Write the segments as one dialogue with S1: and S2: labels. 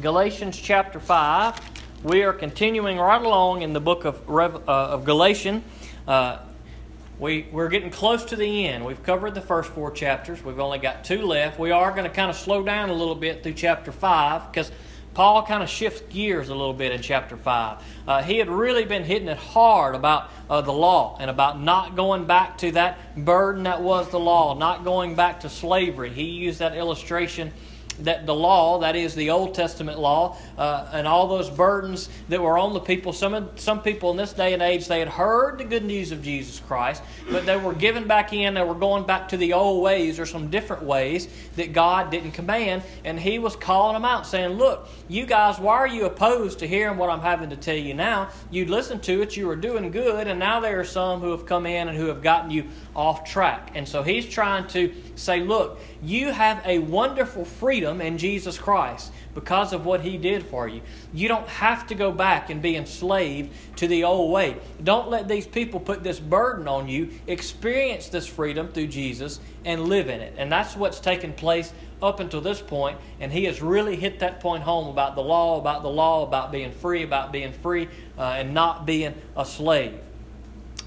S1: Galatians chapter 5. We are continuing right along in the book of, uh, of Galatians. Uh, we, we're getting close to the end. We've covered the first four chapters. We've only got two left. We are going to kind of slow down a little bit through chapter 5 because Paul kind of shifts gears a little bit in chapter 5. Uh, he had really been hitting it hard about uh, the law and about not going back to that burden that was the law, not going back to slavery. He used that illustration that the law, that is the Old Testament law, uh, and all those burdens that were on the people. Some some people in this day and age they had heard the good news of Jesus Christ, but they were given back in. They were going back to the old ways or some different ways that God didn't command, and He was calling them out, saying, "Look, you guys, why are you opposed to hearing what I'm having to tell you now? You listened to it, you were doing good, and now there are some who have come in and who have gotten you off track." And so He's trying to say, "Look." You have a wonderful freedom in Jesus Christ because of what He did for you. You don't have to go back and be enslaved to the old way. Don't let these people put this burden on you. Experience this freedom through Jesus and live in it. And that's what's taken place up until this point, and he has really hit that point home about the law, about the law, about being free, about being free, uh, and not being a slave.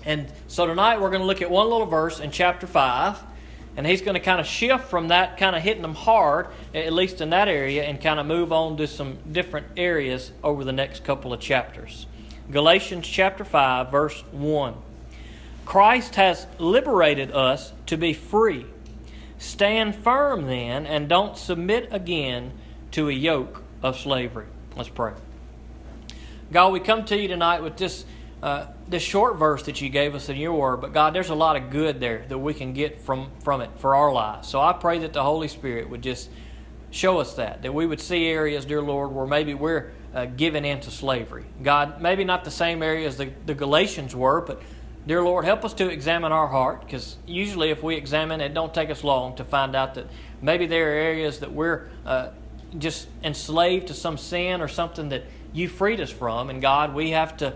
S1: And so tonight we're going to look at one little verse in chapter 5 and he's going to kind of shift from that, kind of hitting them hard, at least in that area, and kind of move on to some different areas over the next couple of chapters. Galatians chapter 5, verse 1. Christ has liberated us to be free. Stand firm then, and don't submit again to a yoke of slavery. Let's pray. God, we come to you tonight with this uh, this short verse that you gave us in your word, but God, there's a lot of good there that we can get from, from it for our lives. So I pray that the Holy Spirit would just show us that, that we would see areas, dear Lord, where maybe we're uh, given into slavery. God, maybe not the same areas the, the Galatians were, but dear Lord, help us to examine our heart, because usually if we examine it, don't take us long to find out that maybe there are areas that we're uh, just enslaved to some sin or something that you freed us from, and God, we have to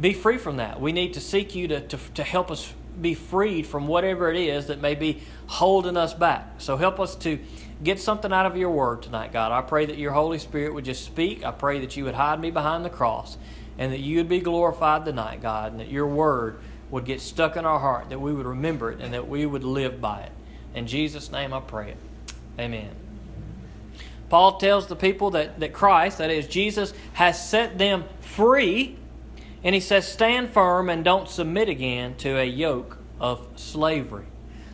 S1: be free from that. We need to seek you to, to, to help us be freed from whatever it is that may be holding us back. So help us to get something out of your word tonight, God. I pray that your Holy Spirit would just speak. I pray that you would hide me behind the cross and that you would be glorified tonight, God, and that your word would get stuck in our heart, that we would remember it and that we would live by it. In Jesus' name I pray it. Amen. Paul tells the people that, that Christ, that is, Jesus, has set them free and he says, Stand firm and don't submit again to a yoke of slavery.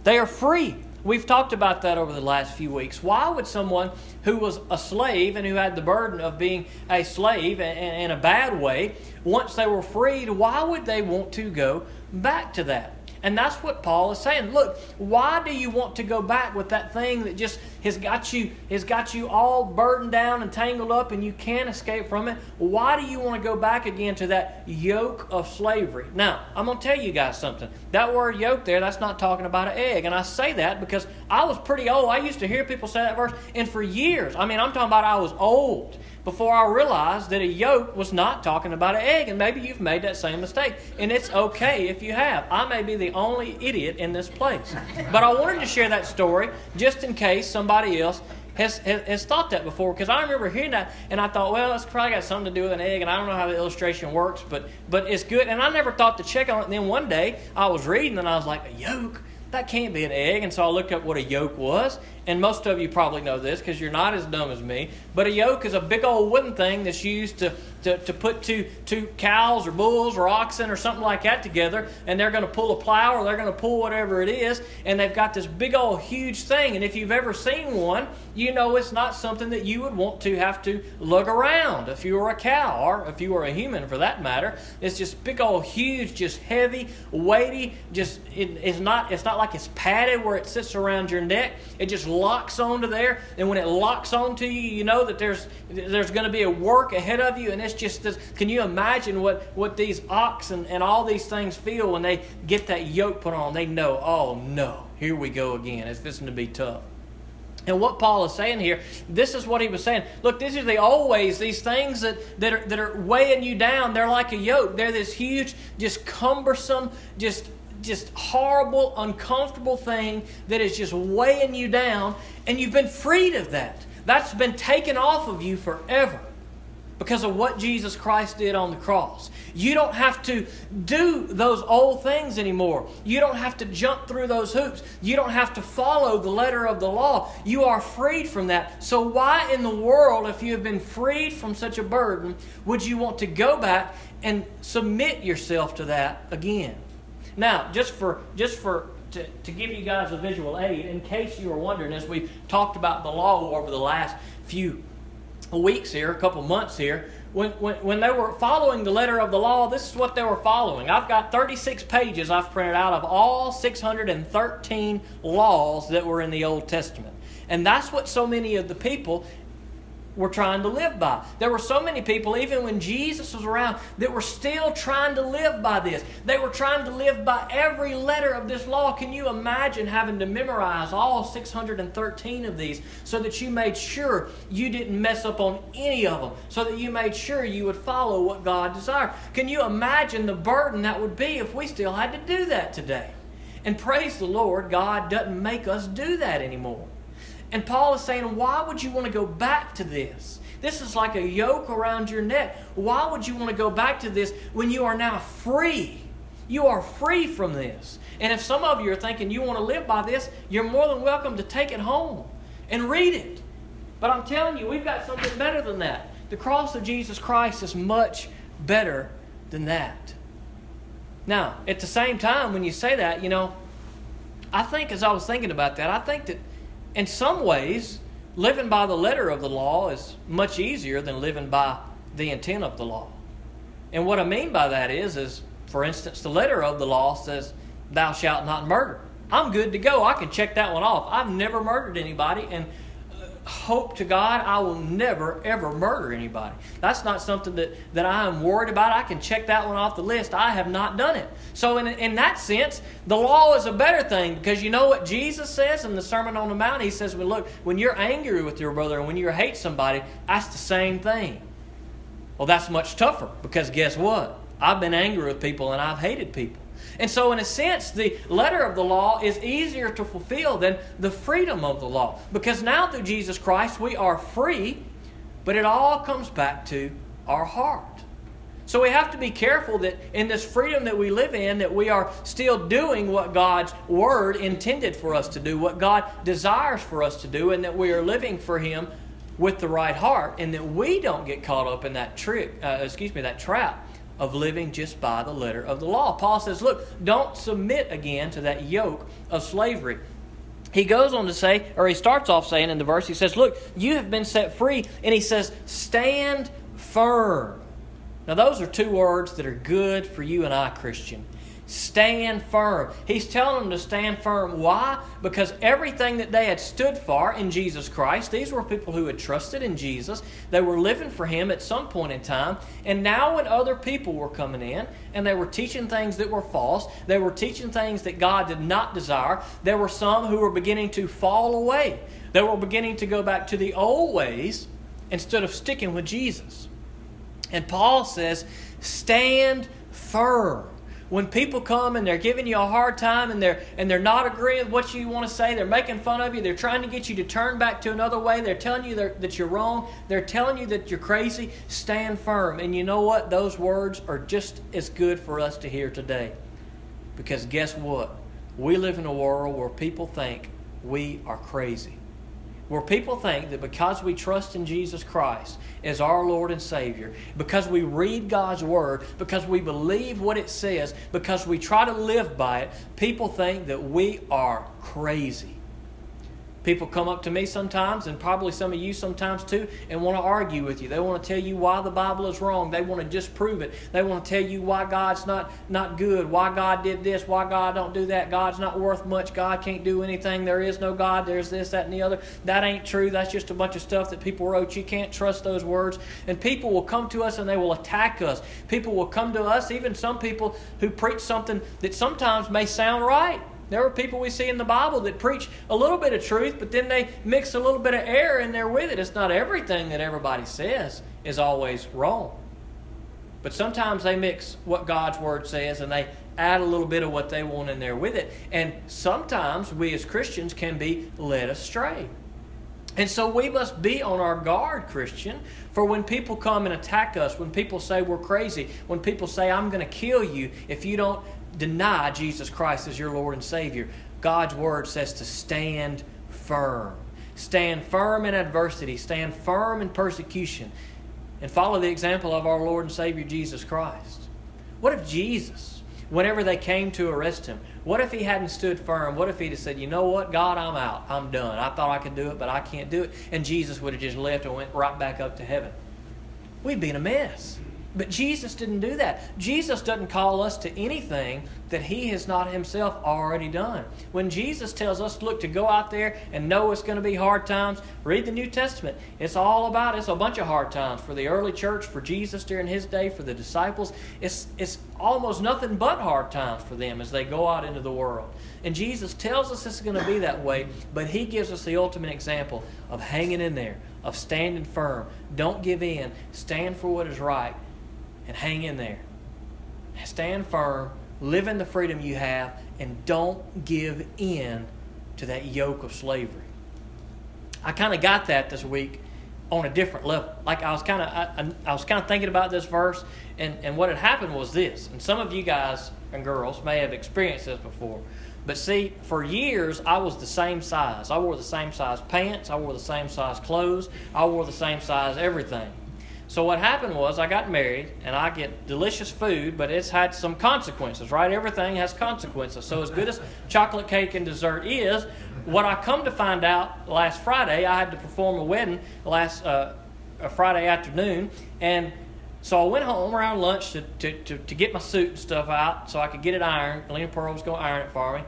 S1: They are free. We've talked about that over the last few weeks. Why would someone who was a slave and who had the burden of being a slave in a bad way, once they were freed, why would they want to go back to that? And that's what Paul is saying. Look, why do you want to go back with that thing that just has got you has got you all burdened down and tangled up and you can't escape from it? Why do you want to go back again to that yoke of slavery? Now, I'm going to tell you guys something. That word yoke there, that's not talking about an egg. And I say that because I was pretty old. I used to hear people say that verse and for years. I mean, I'm talking about I was old before I realized that a yoke was not talking about an egg. And maybe you've made that same mistake. And it's okay if you have. I may be the only idiot in this place. But I wanted to share that story just in case somebody else has, has, has, thought that before because I remember hearing that and I thought, well, it's probably got something to do with an egg, and I don't know how the illustration works, but but it's good. And I never thought to check on it. And then one day I was reading and I was like, a yoke? That can't be an egg. And so I looked up what a yoke was, and most of you probably know this because you're not as dumb as me, but a yoke is a big old wooden thing that's used to, to, to put two, two cows or bulls or oxen or something like that together, and they're going to pull a plow or they're going to pull whatever it is, and they've got this big old huge thing. And if you've ever seen one, you know it's not something that you would want to have to lug around if you were a cow or if you were a human for that matter. It's just big old huge, just heavy, weighty, just it, it's not it's not like it's padded where it sits around your neck. It just locks onto there, and when it locks onto you, you know that there's there's going to be a work ahead of you, and it's just this. Can you imagine what what these oxen and all these things feel when they get that yoke put on? They know, oh no, here we go again. It's fixing to be tough. And what Paul is saying here, this is what he was saying. Look, these are the old ways, these things that, that, are, that are weighing you down. They're like a yoke. They're this huge, just cumbersome, just just horrible, uncomfortable thing that is just weighing you down, and you've been freed of that. That's been taken off of you forever because of what Jesus Christ did on the cross. You don't have to do those old things anymore. You don't have to jump through those hoops. You don't have to follow the letter of the law. You are freed from that. So, why in the world, if you have been freed from such a burden, would you want to go back and submit yourself to that again? Now, just for just for to, to give you guys a visual aid, in case you were wondering, as we've talked about the law over the last few weeks here, a couple months here, when, when, when they were following the letter of the law, this is what they were following. I've got 36 pages I've printed out of all 613 laws that were in the Old Testament. And that's what so many of the people were trying to live by. There were so many people, even when Jesus was around, that were still trying to live by this. They were trying to live by every letter of this law. Can you imagine having to memorize all 613 of these so that you made sure you didn't mess up on any of them, so that you made sure you would follow what God desired? Can you imagine the burden that would be if we still had to do that today? And praise the Lord, God doesn't make us do that anymore. And Paul is saying, why would you want to go back to this? This is like a yoke around your neck. Why would you want to go back to this when you are now free? You are free from this. And if some of you are thinking you want to live by this, you're more than welcome to take it home and read it. But I'm telling you, we've got something better than that. The cross of Jesus Christ is much better than that. Now, at the same time, when you say that, you know, I think as I was thinking about that, I think that in some ways, living by the letter of the law is much easier than living by the intent of the law. And what I mean by that is, is for instance, the letter of the law says, "Thou shalt not murder." I'm good to go. I can check that one off. I've never murdered anybody, and hope to God I will never, ever murder anybody. That's not something that, that I am worried about. I can check that one off the list. I have not done it. So, in, in that sense, the law is a better thing because you know what Jesus says in the Sermon on the Mount? He says, well, Look, when you're angry with your brother and when you hate somebody, that's the same thing. Well, that's much tougher because guess what? I've been angry with people and I've hated people. And so, in a sense, the letter of the law is easier to fulfill than the freedom of the law. Because now, through Jesus Christ, we are free, but it all comes back to our heart. So we have to be careful that in this freedom that we live in, that we are still doing what God's Word intended for us to do, what God desires for us to do, and that we are living for Him with the right heart, and that we don't get caught up in that trick, uh, excuse me, that trap of living just by the letter of the law. Paul says, look, don't submit again to that yoke of slavery. He goes on to say, or he starts off saying in the verse, he says, Look, you have been set free. And he says, Stand firm. Now, those are two words that are good for you and I, Christian. Stand firm. He's telling them to stand firm. Why? Because everything that they had stood for in Jesus Christ, these were people who had trusted in Jesus. They were living for Him at some point in time. And now, when other people were coming in and they were teaching things that were false, they were teaching things that God did not desire, there were some who were beginning to fall away. They were beginning to go back to the old ways instead of sticking with Jesus. And Paul says, Stand firm when people come and they're giving you a hard time and they're and they're not agreeing with what you want to say, they're making fun of you, they're trying to get you to turn back to another way, they're telling you that you're wrong, they're telling you that you're crazy, stand firm. And you know what? Those words are just as good for us to hear today. Because guess what? We live in a world where people think we are crazy where people think that because we trust in Jesus Christ as our Lord and Savior, because we read God's Word, because we believe what it says, because we try to live by it, people think that we are crazy. People come up to me sometimes, and probably some of you sometimes too, and want to argue with you. They want to tell you why the Bible is wrong. They want to disprove it. They want to tell you why God's not, not good, why God did this, why God don't do that. God's not worth much. God can't do anything. There is no God. There's this, that, and the other. That ain't true. That's just a bunch of stuff that people wrote. You can't trust those words. And people will come to us and they will attack us. People will come to us, even some people who preach something that sometimes may sound right. There are people we see in the Bible that preach a little bit of truth, but then they mix a little bit of error in there with it. It's not everything that everybody says is always wrong. But sometimes they mix what God's Word says and they add a little bit of what they want in there with it. And sometimes we as Christians can be led astray. And so we must be on our guard, Christian, for when people come and attack us, when people say we're crazy, when people say, I'm going to kill you if you don't deny Jesus Christ as your Lord and Savior. God's Word says to stand firm. Stand firm in adversity, stand firm in persecution, and follow the example of our Lord and Savior Jesus Christ. What if Jesus, whenever they came to arrest him, what if he hadn't stood firm? What if he'd have said, You know what, God, I'm out. I'm done. I thought I could do it, but I can't do it. And Jesus would have just left and went right back up to heaven. We'd be in a mess. But Jesus didn't do that. Jesus doesn't call us to anything that he has not himself already done. When Jesus tells us, look, to go out there and know it's going to be hard times, read the New Testament. It's all about, it's a bunch of hard times for the early church, for Jesus during his day, for the disciples. It's, it's almost nothing but hard times for them as they go out into the world. And Jesus tells us it's going to be that way, but he gives us the ultimate example of hanging in there, of standing firm. Don't give in. Stand for what is right and hang in there. Stand firm, live in the freedom you have, and don't give in to that yoke of slavery. I kind of got that this week on a different level. Like I was kind of I, I, was kind of thinking about this verse, and and what had happened was this. And some of you guys and girls may have experienced this before. But see, for years I was the same size. I wore the same size pants. I wore the same size clothes. I wore the same size everything. So what happened was I got married and I get delicious food, but it's had some consequences, right? Everything has consequences. So as good as chocolate cake and dessert is, what I come to find out last Friday, I had to perform a wedding last uh, Friday afternoon, and so I went home around lunch to, to, to, to, get my suit and stuff out so I could get it ironed. Lena Pearl was going to iron it for me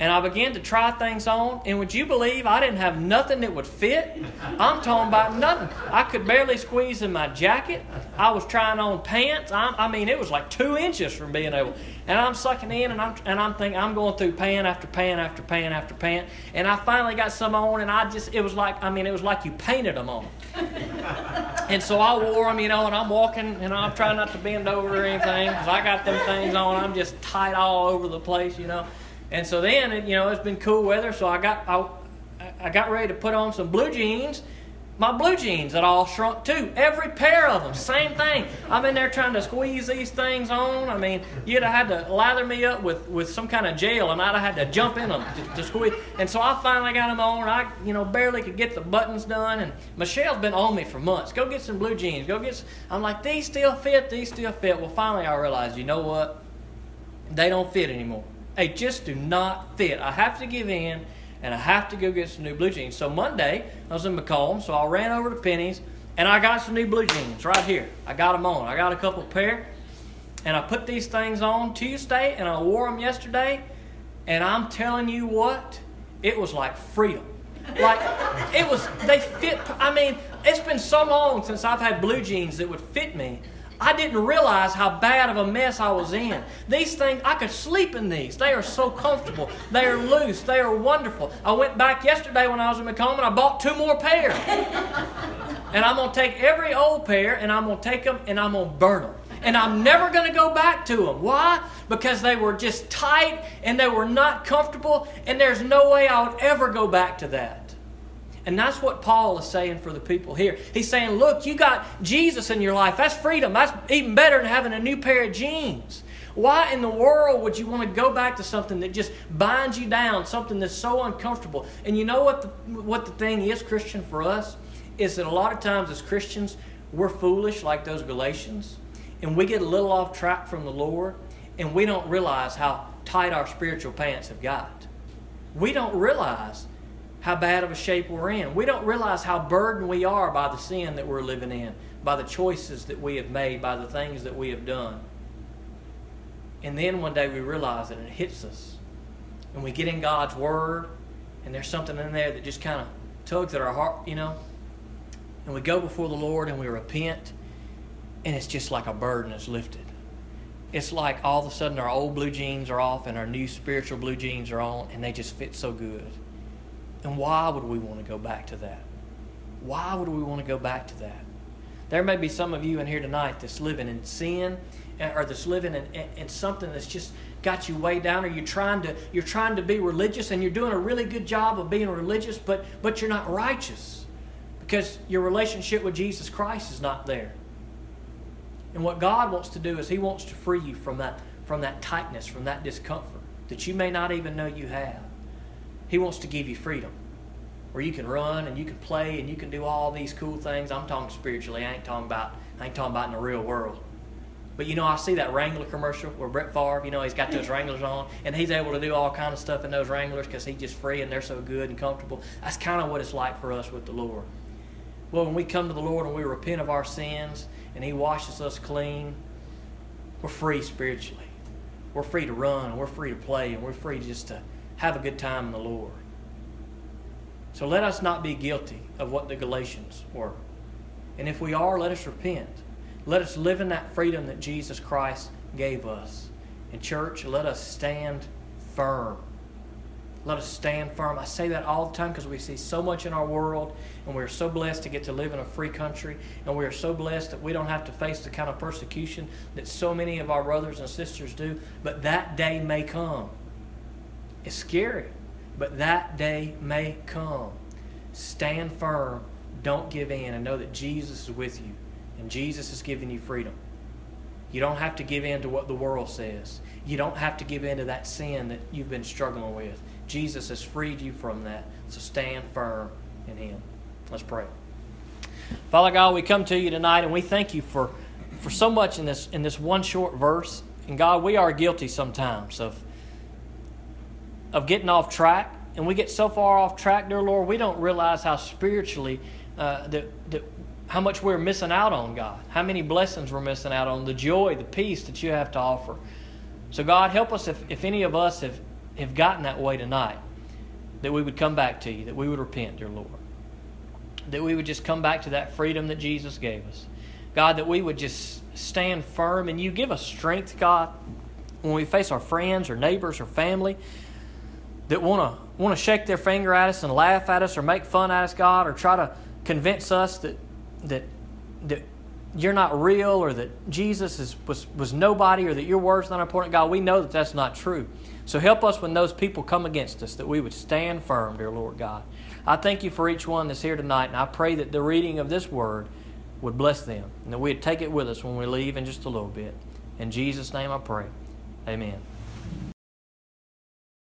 S1: and I began to try things on. And would you believe I didn't have nothing that would fit? I'm talking about nothing. I could barely squeeze in my jacket. I was trying on pants. I'm, i mean, it was like two inches from being able. And I'm sucking in, and I'm and I'm thinking I'm going through pan after pan after pan after pan. And I finally got some on, and I just it was like I mean it was like you painted them on. and so I wore them, you know, and I'm walking, and I'm trying not to bend over or anything because I got them things on. I'm just tight all over the place, you know. And so then, you know, it's been cool weather, so I got I, I got ready to put on some blue jeans. My blue jeans had all shrunk too. Every pair of them, same thing. I'm in there trying to squeeze these things on. I mean, you'd have had to lather me up with, with some kind of gel, and I'd have had to jump in them to, to squeeze. And so I finally got them on. I, you know, barely could get the buttons done. And Michelle's been on me for months. Go get some blue jeans. Go get. Some. I'm like, these still fit. These still fit. Well, finally I realized, you know what? They don't fit anymore. They just do not fit. I have to give in and I have to go get some new blue jeans. So Monday, I was in Macomb, so I ran over to Penney's and I got some new blue jeans right here. I got them on. I got a couple pair and I put these things on Tuesday and I wore them yesterday. And I'm telling you what, it was like freedom. Like it was, they fit. I mean, it's been so long since I've had blue jeans that would fit me. I didn't realize how bad of a mess I was in. These things, I could sleep in these. They are so comfortable. They are loose. They are wonderful. I went back yesterday when I was in Macomb and I bought two more pairs. and I'm going to take every old pair and I'm going to take them and I'm going to burn them. And I'm never going to go back to them. Why? Because they were just tight and they were not comfortable, and there's no way I would ever go back to that. And that's what Paul is saying for the people here. He's saying, look, you got Jesus in your life. That's freedom. That's even better than having a new pair of jeans. Why in the world would you want to go back to something that just binds you down, something that's so uncomfortable? And you know what the, what the thing is, Christian, for us? Is that a lot of times as Christians, we're foolish like those Galatians, and we get a little off track from the Lord, and we don't realize how tight our spiritual pants have got. We don't realize how bad of a shape we're in. We don't realize how burdened we are by the sin that we're living in, by the choices that we have made, by the things that we have done. And then one day we realize it and it hits us. And we get in God's Word, and there's something in there that just kind of tugs at our heart, you know. And we go before the Lord and we repent, and it's just like a burden is lifted. It's like all of a sudden our old blue jeans are off and our new spiritual blue jeans are on, and they just fit so good. And why would we want to go back to that? Why would we want to go back to that? There may be some of you in here tonight that's living in sin eh, or that's living in, in, in, something that's just got you way down or you're trying to you're trying to be religious and you're doing a really good job of being religious but but you're not righteous because your relationship with Jesus Christ is not there. And what God wants to do is He wants to free you from that, from that tightness, from that discomfort that you may not even know you have. He wants to give you freedom where you can run and you can play and you can do all these cool things. I'm talking spiritually. I ain't talking about I ain't talking about in the real world. But you know, I see that Wrangler commercial where Brett Favre, you know, he's got those Wranglers on, and he's able to do all kind of stuff in those Wranglers because he's just free and they're so good and comfortable. That's kind of what it's like for us with the Lord. Well, when we come to the Lord and we repent of our sins and He washes us clean, we're free spiritually. We're free to run, and we're free to play, and we're free just to have a good time in the Lord. So let us not be guilty of what the Galatians were. And if we are, let us repent. Let us live in that freedom that Jesus Christ gave us. In church, let us stand firm. Let us stand firm. I say that all the time because we see so much in our world, and we're so blessed to get to live in a free country, and we are so blessed that we don't have to face the kind of persecution that so many of our brothers and sisters do. But that day may come. It's scary, but that day may come. Stand firm. Don't give in, and know that Jesus is with you. And Jesus has given you freedom. You don't have to give in to what the world says. You don't have to give in to that sin that you've been struggling with. Jesus has freed you from that. So stand firm in Him. Let's pray. Father God, we come to you tonight and we thank you for, for so much in this, in this one short verse. And God, we are guilty sometimes of, of getting off track. And we get so far off track, dear Lord, we don't realize how spiritually uh, that, that how much we're missing out on, God. How many blessings we're missing out on, the joy, the peace that you have to offer. So, God, help us if, if any of us have, have gotten that way tonight, that we would come back to you, that we would repent, dear Lord. That we would just come back to that freedom that Jesus gave us. God, that we would just stand firm and you give us strength, God, when we face our friends or neighbors or family that want to want to shake their finger at us and laugh at us or make fun at us, God, or try to convince us that that that you're not real or that Jesus is, was, was nobody or that your word's not important, God, we know that that's not true. So help us when those people come against us, that we would stand firm, dear Lord God. I thank you for each one that's here tonight, and I pray that the reading of this word would bless them and that we'd take it with us when we leave in just a little bit. In Jesus' name I pray. Amen.